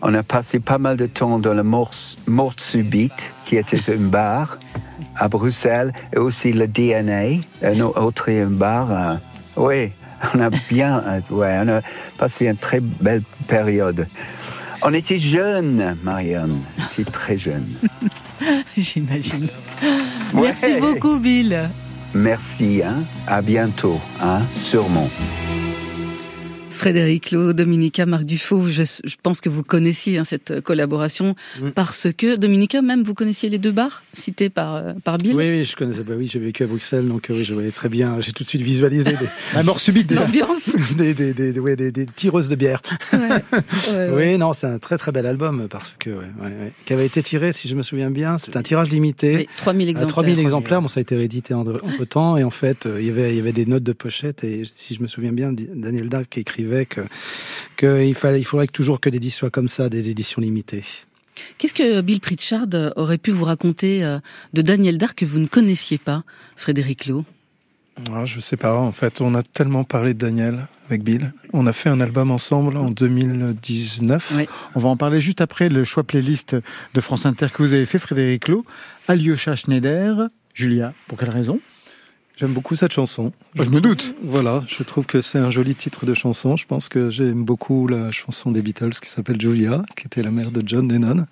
On a passé pas mal de temps dans le mort, mort subite, qui était un bar à Bruxelles, et aussi le DNA, un autre bar. euh, oui, on a bien, ouais, on a passé une très belle période. On était jeunes, Marianne. On était très jeunes. J'imagine. Ouais. Merci beaucoup, Bill. Merci, hein. À bientôt, hein. Sûrement. Frédéric Lowe, Dominica, Marc Dufaux, je, je pense que vous connaissiez hein, cette collaboration parce que, Dominica, même vous connaissiez les deux bars cités par, euh, par Bill? Oui, oui, je connaissais. Bah oui, j'ai vécu à Bruxelles, donc euh, oui, je voyais très bien. J'ai tout de suite visualisé des, La mort subite. L'ambiance. des, des, des, des- ouais, des- des tireuses de bière. ouais. Oui, non, c'est un très très bel album parce que, ouais, ouais, ouais, qui avait été tiré, si je me souviens bien, c'est un tirage limité. Oui, 3000 À exemplaires. 3000 exemplaires, bon, ça a été réédité entre temps, et en fait, euh, il y avait, il y avait des notes de pochette, et si je me souviens bien, Daniel Dark écrivait que, que il fallait, il faudrait que toujours que des disques soient comme ça, des éditions limitées. Qu'est-ce que Bill Pritchard aurait pu vous raconter euh, de Daniel Dark que vous ne connaissiez pas, Frédéric Lowe? Ah, je sais pas, en fait, on a tellement parlé de Daniel avec Bill. On a fait un album ensemble en 2019. On va en parler juste après le choix playlist de France Inter que vous avez fait, Frédéric Lowe. Alyosha Schneider. Julia, pour quelle raison? J'aime beaucoup cette chanson. Je me doute. Voilà, je trouve que c'est un joli titre de chanson. Je pense que j'aime beaucoup la chanson des Beatles qui s'appelle Julia, qui était la mère de John Lennon.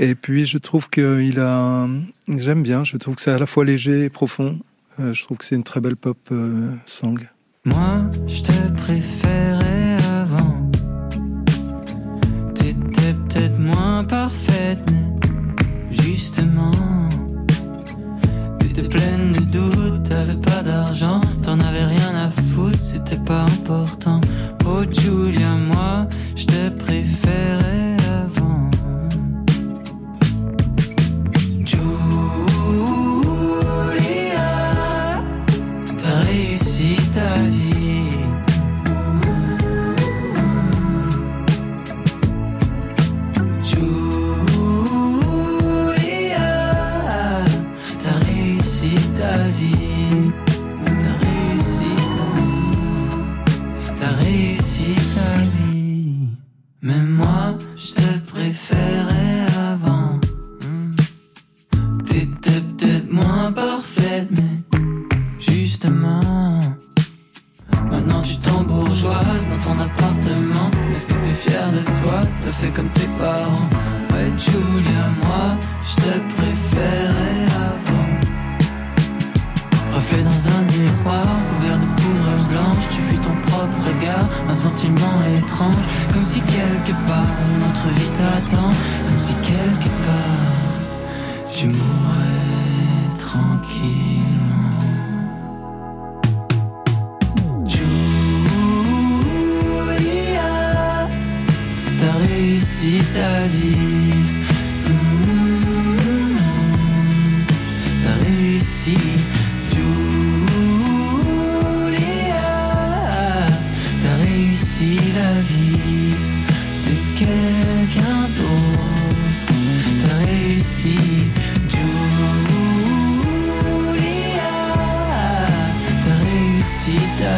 Et puis je trouve qu'il a, j'aime bien. Je trouve que c'est à la fois léger et profond. Euh, je trouve que c'est une très belle pop euh, song. Moi, je te préférais avant. peut-être moins parfaite, mais justement. T'étais pleine de doutes, t'avais pas d'argent, t'en avais rien à foutre, c'était pas important.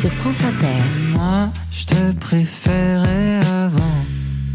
sur France Inter. Moi, je te préférais avant.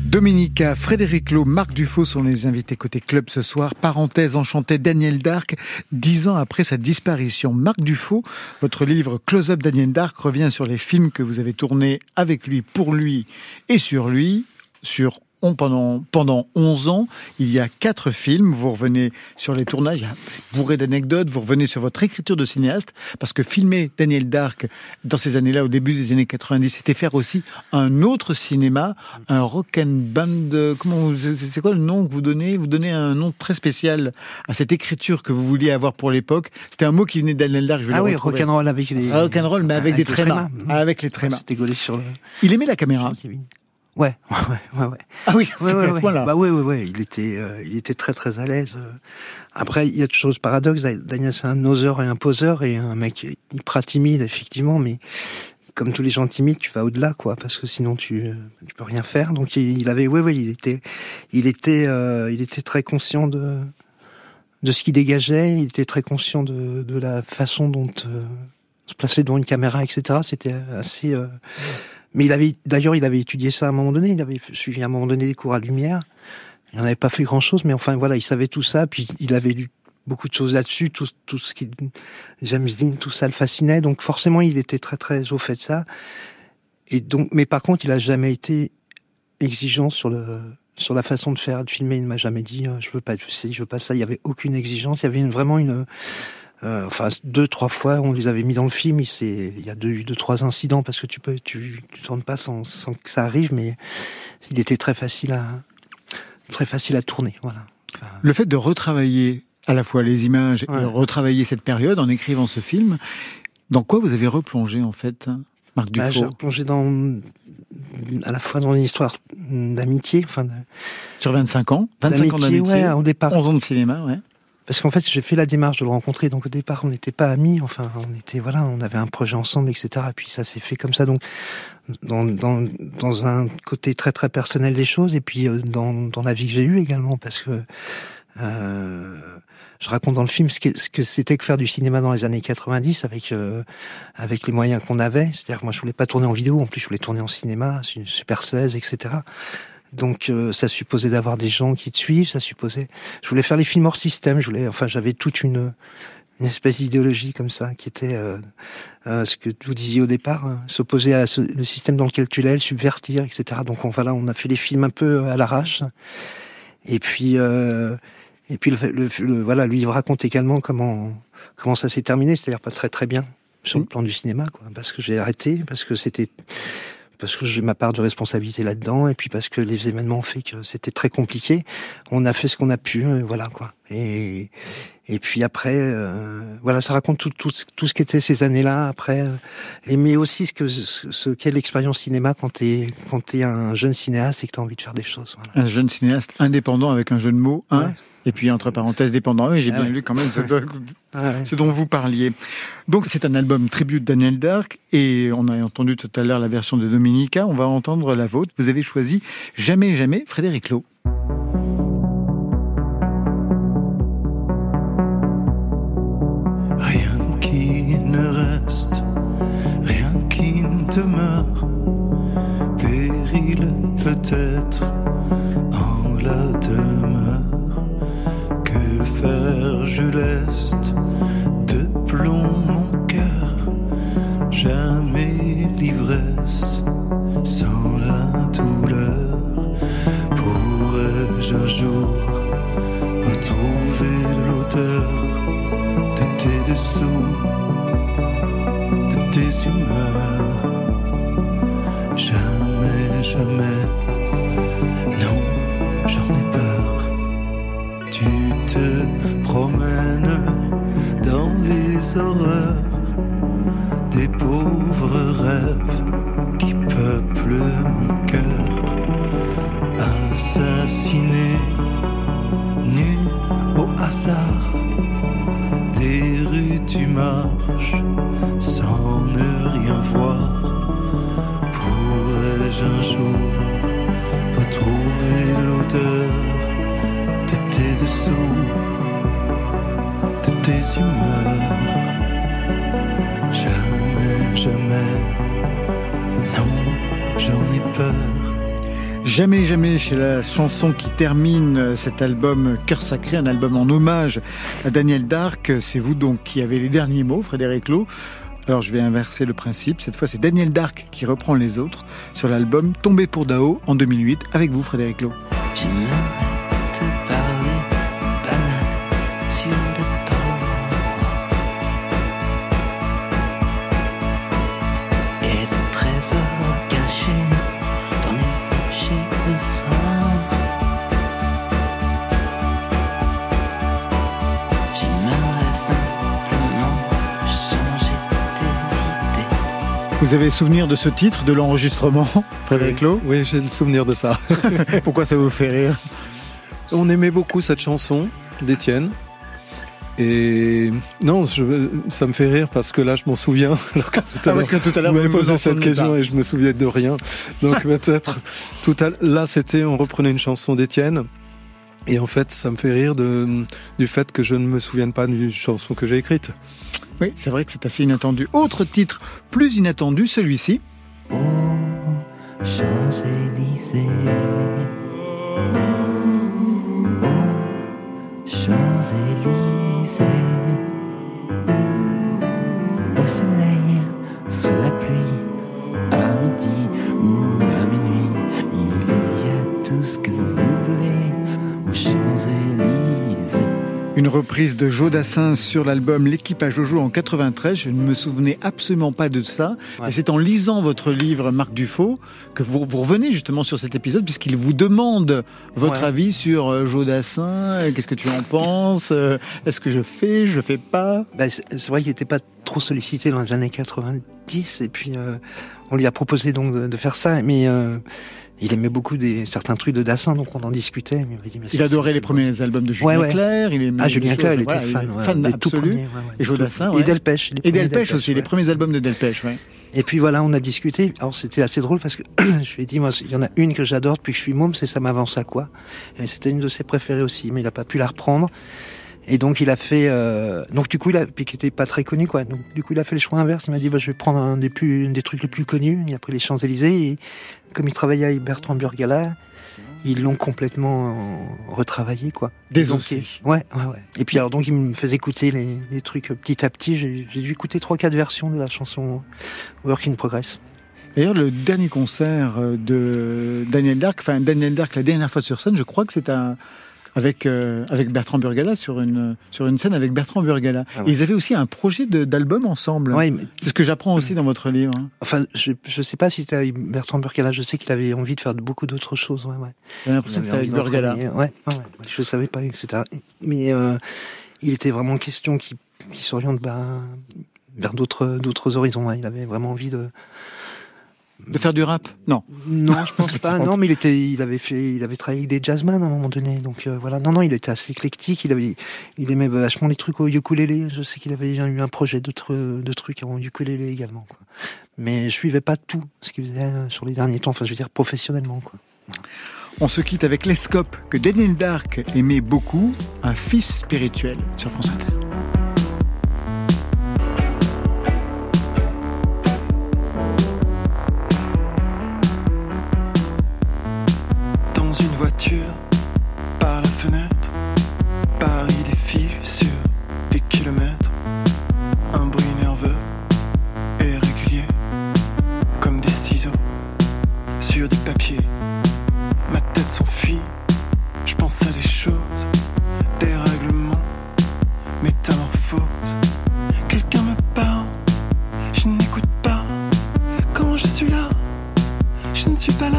Dominica, Frédéric Lowe, Marc Dufaux sont les invités côté club ce soir. Parenthèse enchantée, Daniel Dark, dix ans après sa disparition. Marc Dufaux, votre livre Close-up Daniel Dark revient sur les films que vous avez tournés avec lui, pour lui et sur lui, sur pendant, pendant 11 ans. Il y a quatre films. Vous revenez sur les tournages, c'est bourré d'anecdotes. Vous revenez sur votre écriture de cinéaste, parce que filmer Daniel Dark dans ces années-là, au début des années 90, c'était faire aussi un autre cinéma, un rock and band. euh, Comment c'est quoi le nom que vous donnez? Vous donnez un nom très spécial à cette écriture que vous vouliez avoir pour l'époque. C'était un mot qui venait de Daniel Dark. Je vais Ah oui, retrouver. rock'n'roll avec les. Ah, rock'n'roll, mais avec, des trémas. Ah, avec les trémas. C'était gaulé sur le. Il aimait la caméra. Ouais, ouais, ouais, ouais. Ah oui, ouais, ouais, ouais. Bah ouais, ouais, ouais. Il était, euh, il était très, très à l'aise. euh. Après, il y a toujours ce paradoxe. Daniel, c'est un oseur et un poseur et un mec hyper timide, effectivement, mais comme tous les gens timides, tu vas au-delà, quoi, parce que sinon tu, euh, tu peux rien faire. Donc il, il avait, ouais, ouais, il était, il était, euh, il était très conscient de, de ce qu'il dégageait. Il était très conscient de, de la façon dont euh, se placer devant une caméra, etc. C'était assez. euh, Mais il avait, d'ailleurs, il avait étudié ça à un moment donné. Il avait suivi à un moment donné des cours à lumière. Il n'en avait pas fait grand chose, mais enfin voilà, il savait tout ça. Puis il avait lu beaucoup de choses là-dessus, tout, ce qui James Dean, tout ça le fascinait. Donc forcément, il était très très au fait de ça. Et donc, mais par contre, il a jamais été exigeant sur le sur la façon de faire, de filmer. Il ne m'a jamais dit euh, je veux pas ci, je veux pas ça. Il y avait aucune exigence. Il y avait vraiment une euh, enfin deux trois fois on les avait mis dans le film. Il, y a deux, deux trois incidents parce que tu peux tu, tu tournes pas sans, sans que ça arrive, mais il était très facile à très facile à tourner. Voilà. Le fait de retravailler à la fois les images et retravailler cette période en écrivant ce film, dans quoi vous avez replongé en fait, Marc Bah, Dufault j'ai plongé dans à la fois dans une histoire d'amitié, enfin de- Sur 25 ans 25 ans d'amitié, d'amitié ouais, au départ. 11 ans de cinéma, ouais. Parce qu'en fait, j'ai fait la démarche de le rencontrer. Donc au départ, on n'était pas amis. Enfin, on était voilà, on avait un projet ensemble, etc. Et puis ça s'est fait comme ça. Donc dans, dans, dans un côté très très personnel des choses, et puis euh, dans, dans la vie que j'ai eue également, parce que euh, je raconte dans le film ce que ce que c'était que faire du cinéma dans les années 90 avec euh, avec les moyens qu'on avait. C'est-à-dire que moi, je voulais pas tourner en vidéo. En plus, je voulais tourner en cinéma, une Super 16, etc. Donc euh, ça supposait d'avoir des gens qui te suivent, ça supposait. Je voulais faire les films hors système. Je voulais, enfin, j'avais toute une une espèce d'idéologie comme ça qui était euh, euh, ce que vous disiez au départ, euh, s'opposer à ce, le système dans lequel tu l'es, le subvertir, etc. Donc on, voilà, on a fait les films un peu à l'arrache. Et puis euh, et puis le, le, le- voilà, lui il raconte également comment comment ça s'est terminé, c'est-à-dire pas très très bien sur le plan du cinéma, quoi, parce que j'ai arrêté, parce que c'était parce que j'ai ma part de responsabilité là-dedans, et puis parce que les événements ont fait que c'était très compliqué. On a fait ce qu'on a pu, euh, voilà quoi. Et et puis après, euh, voilà, ça raconte tout, tout, ce- tout ce qu'étaient ces années-là après, euh, et mais aussi ce que ce, ce qu'est l'expérience cinéma quand t'es quand t'es un jeune cinéaste et que t'as envie de faire des choses. Voilà. Un jeune cinéaste indépendant avec un jeu de mots, hein, et puis entre parenthèses dépendant. Oui, j'ai Ah bien ouais. lu quand même ce, Ah ouais. ce dont vous parliez. Donc c'est un album tribute de Daniel Dark et on a entendu tout à l'heure la version de Dominica. On va entendre la vôtre. Vous avez choisi Jamais Jamais Frédéric Lowe. Rien qui ne reste, rien qui ne demeure. Péril peut-être un jour retrouver l'odeur de tes dessous, de tes humeurs. Jamais, jamais, non, j'en ai peur. Tu te promènes dans les horreurs des pauvres rêves qui peuplent mon des rues tu marches sans ne rien voir. Pourrais-je un jour retrouver l'odeur de tes dessous, de tes humeurs? Jamais, jamais, non, j'en ai peur. Jamais, jamais chez la chanson qui termine euh, cet album Cœur Sacré, un album en hommage à Daniel Dark. C'est vous donc qui avez les derniers mots, Frédéric Lowe. Alors je vais inverser le principe. Cette fois, c'est Daniel Dark qui reprend les autres sur l'album Tombé pour Dao en 2008 avec vous, Frédéric Lowe. Vous avez souvenir de ce titre, de l'enregistrement, Frédéric Lowe Oui, j'ai le souvenir de ça. Pourquoi ça vous fait rire On aimait beaucoup cette chanson d'Étienne. Et non, je- ça me fait rire parce que là, je m'en souviens. Alors que tout à Ah ouais, que tout à l'heure, vous vous posé en cette question et je me souviens de rien. Donc peut-être tout à là, c'était on reprenait une chanson d'Étienne. Et en fait, ça me fait rire de, du fait que je ne me souvienne pas d'une chanson que j'ai écrite. Oui, c'est vrai que c'est assez inattendu. Autre titre plus inattendu, celui-ci. Champs-Élysées. Oh, Champs-Élysées. Une reprise de Jodassin sur l'album L'équipe à Jojo en 93. Je ne me souvenais absolument pas de ça. Et c'est en lisant votre livre, Marc Dufaux, que vous, vous revenez justement sur cet épisode, puisqu'il vous demande votre Ouais. avis sur euh, Jodassin. Euh, Qu'est-ce que tu en penses? Euh, Est-ce que je fais Je fais pas? Bah, c'est c'est vrai qu'il n'était pas trop sollicité dans les années 90 et puis euh, on lui a proposé donc de, de faire ça mais euh, il aimait beaucoup des certains trucs de Dassin donc on en discutait mais il mais adorait les premiers albums de Julien Ouais, ouais. Clerc. Il aimait Ah, Julien Clerc, il était fan, ouais, fan des tout absolu. premiers. Et Jodassin, Et ouais. Delpech, les Et Delpech aussi, les premiers albums de Delpech. Ouais. Et puis voilà, on a discuté. Alors c'était assez drôle parce que je lui ai dit, moi, il y en a une que j'adore depuis que je suis môme, c'est Ça m'avance à quoi? Et c'était une de ses préférées aussi, mais il a pas pu la reprendre. Et donc il a fait, euh, donc du coup il a, puis qui était pas très connu quoi. Donc du coup il a fait le choix inverse. Il m'a dit, bah, je vais prendre un des plus, des trucs les plus connus. Il a pris les Champs Élysées. Comme il travaillait avec Bertrand Burgala, ils l'ont complètement euh, retravaillé, quoi. Désoncé. Ouais, ouais, ouais. Et puis alors donc ils me faisaient écouter les, les trucs euh, petit à petit. J'ai dû écouter trois, quatre versions de la chanson Work in Progress. D'ailleurs, le dernier concert euh, de Daniel Dark, enfin Daniel Dark, la dernière fois sur scène, je crois que c'est un avec euh, avec Bertrand Burgala sur une sur une scène avec Bertrand Burgala. Ah ouais. Et ils avaient aussi un projet d'album ensemble. Ouais, mais- C'est ce que j'apprends aussi dans votre livre. hein. Enfin, je, je sais pas si c'était avec Bertrand Burgala. Je sais qu'il avait envie de faire beaucoup d'autres choses. Ouais, ouais. J'ai l'impression que c'était avec Burgala. Ouais. Je savais pas, etc. Mais euh, il était vraiment question qu'il qu'il s'oriente bah, vers d'autres d'autres horizons. ouais. Il avait vraiment envie de De faire du rap Non. Non, je pense pas. Non, mais il était, il avait fait, il avait travaillé avec des jazzmen à un moment donné. Donc euh, voilà. Non, non, il était assez éclectique. Il avait, il aimait vachement les trucs au ukulélé. Je sais qu'il avait eu un projet de, de trucs en ukulélé également. Quoi. Mais je suivais pas tout ce qu'il faisait euh, sur les derniers temps. Enfin, je veux dire professionnellement. Quoi. On se quitte avec l'escope que Daniel Dark aimait beaucoup, un fils spirituel sur France Inter. Suis pas.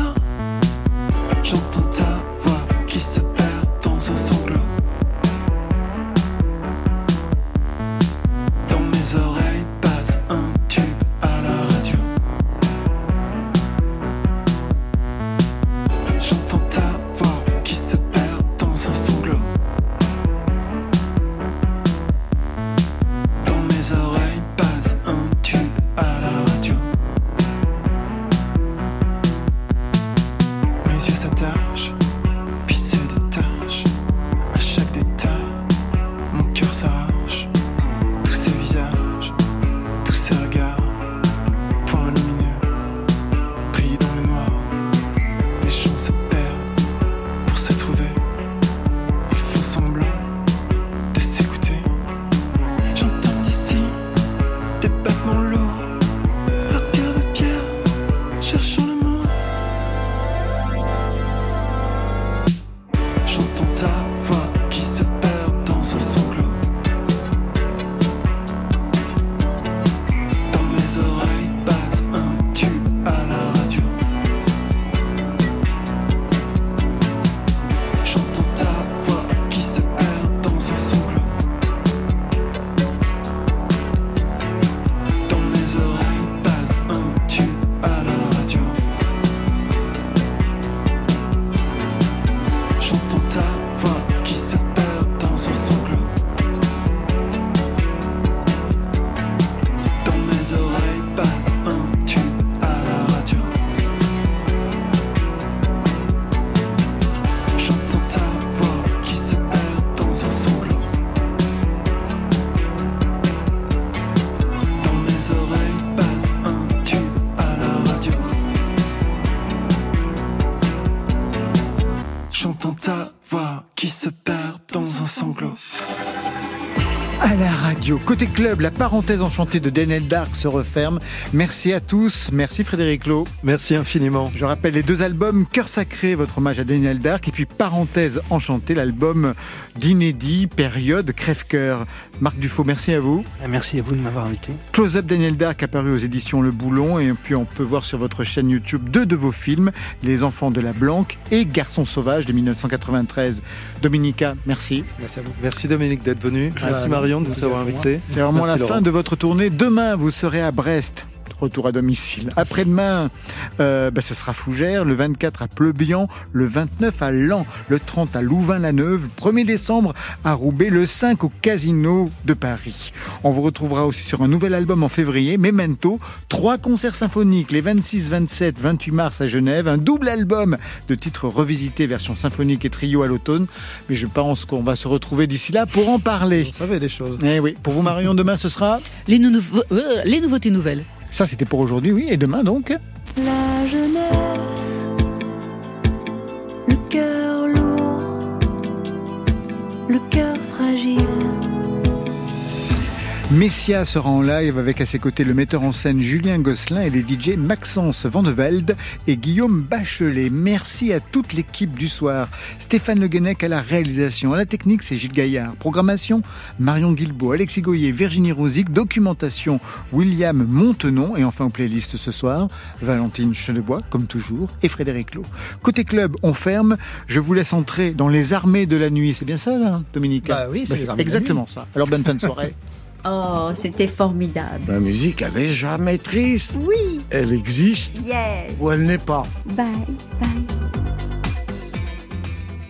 Radio, côté club, la parenthèse enchantée de Daniel Dark se referme. Merci à tous. Merci Frédéric Lowe. Merci infiniment. Je rappelle les deux albums Cœur Sacré, votre hommage à Daniel Dark, et puis Parenthèse enchantée, l'album d'inédit, période, crève-cœur. Marc Dufaux, merci à vous. Merci à vous de m'avoir invité. Close Up Daniel Dark apparu aux éditions Le Boulon et puis on peut voir sur votre chaîne YouTube deux de vos films, Les Enfants de la Blanque et Garçon Sauvage de 1993. Dominica, merci. Merci à vous. Merci Dominique d'être venu. Merci Ah, Marion de vous avoir invité. Vraiment la fin de votre tournée. Demain, vous serez à Brest. Retour à domicile. Après-demain, euh, bah, ce sera Fougères, le 24 à Pleubian, le 29 à Lens, le 30 à Louvain-la-Neuve, 1er décembre à Roubaix, le 5 au Casino de Paris. On vous retrouvera aussi sur un nouvel album en février, Memento, trois concerts symphoniques les 26, 27, 28 mars à Genève, un double album de titres revisités, version symphonique et trio à l'automne. Mais je pense qu'on va se retrouver d'ici là pour en parler. Vous savez des choses. Eh oui. Pour vous, Marion, demain, ce sera Les, euh, les nouveautés nouvelles. Ça, c'était pour aujourd'hui, oui. Et demain, donc La jeunesse, le cœur lourd, le cœur fragile. Messia sera en live avec à ses côtés le metteur en scène Julien Gosselin et les DJ Maxence Vandevelde et Guillaume Bachelet. Merci à toute l'équipe du soir. Stéphane Le Guenec à la réalisation. À la technique, c'est Gilles Gaillard. Programmation, Marion Guilbault, Alexis Goyer, Virginie Rosic. Documentation, William Montenon. Et enfin, en playlist ce soir, Valentine Chenebois, comme toujours, et Frédéric Lowe. Côté club, on ferme. Je vous laisse entrer dans les armées de la nuit. C'est bien ça, là, Dominique? Bah oui, c'est les armées de la exactement ça. Alors, bonne fin de soirée. Oh, c'était formidable. La musique, elle est jamais triste. Oui. Elle existe Yes. ou elle n'est pas. Bye, bye.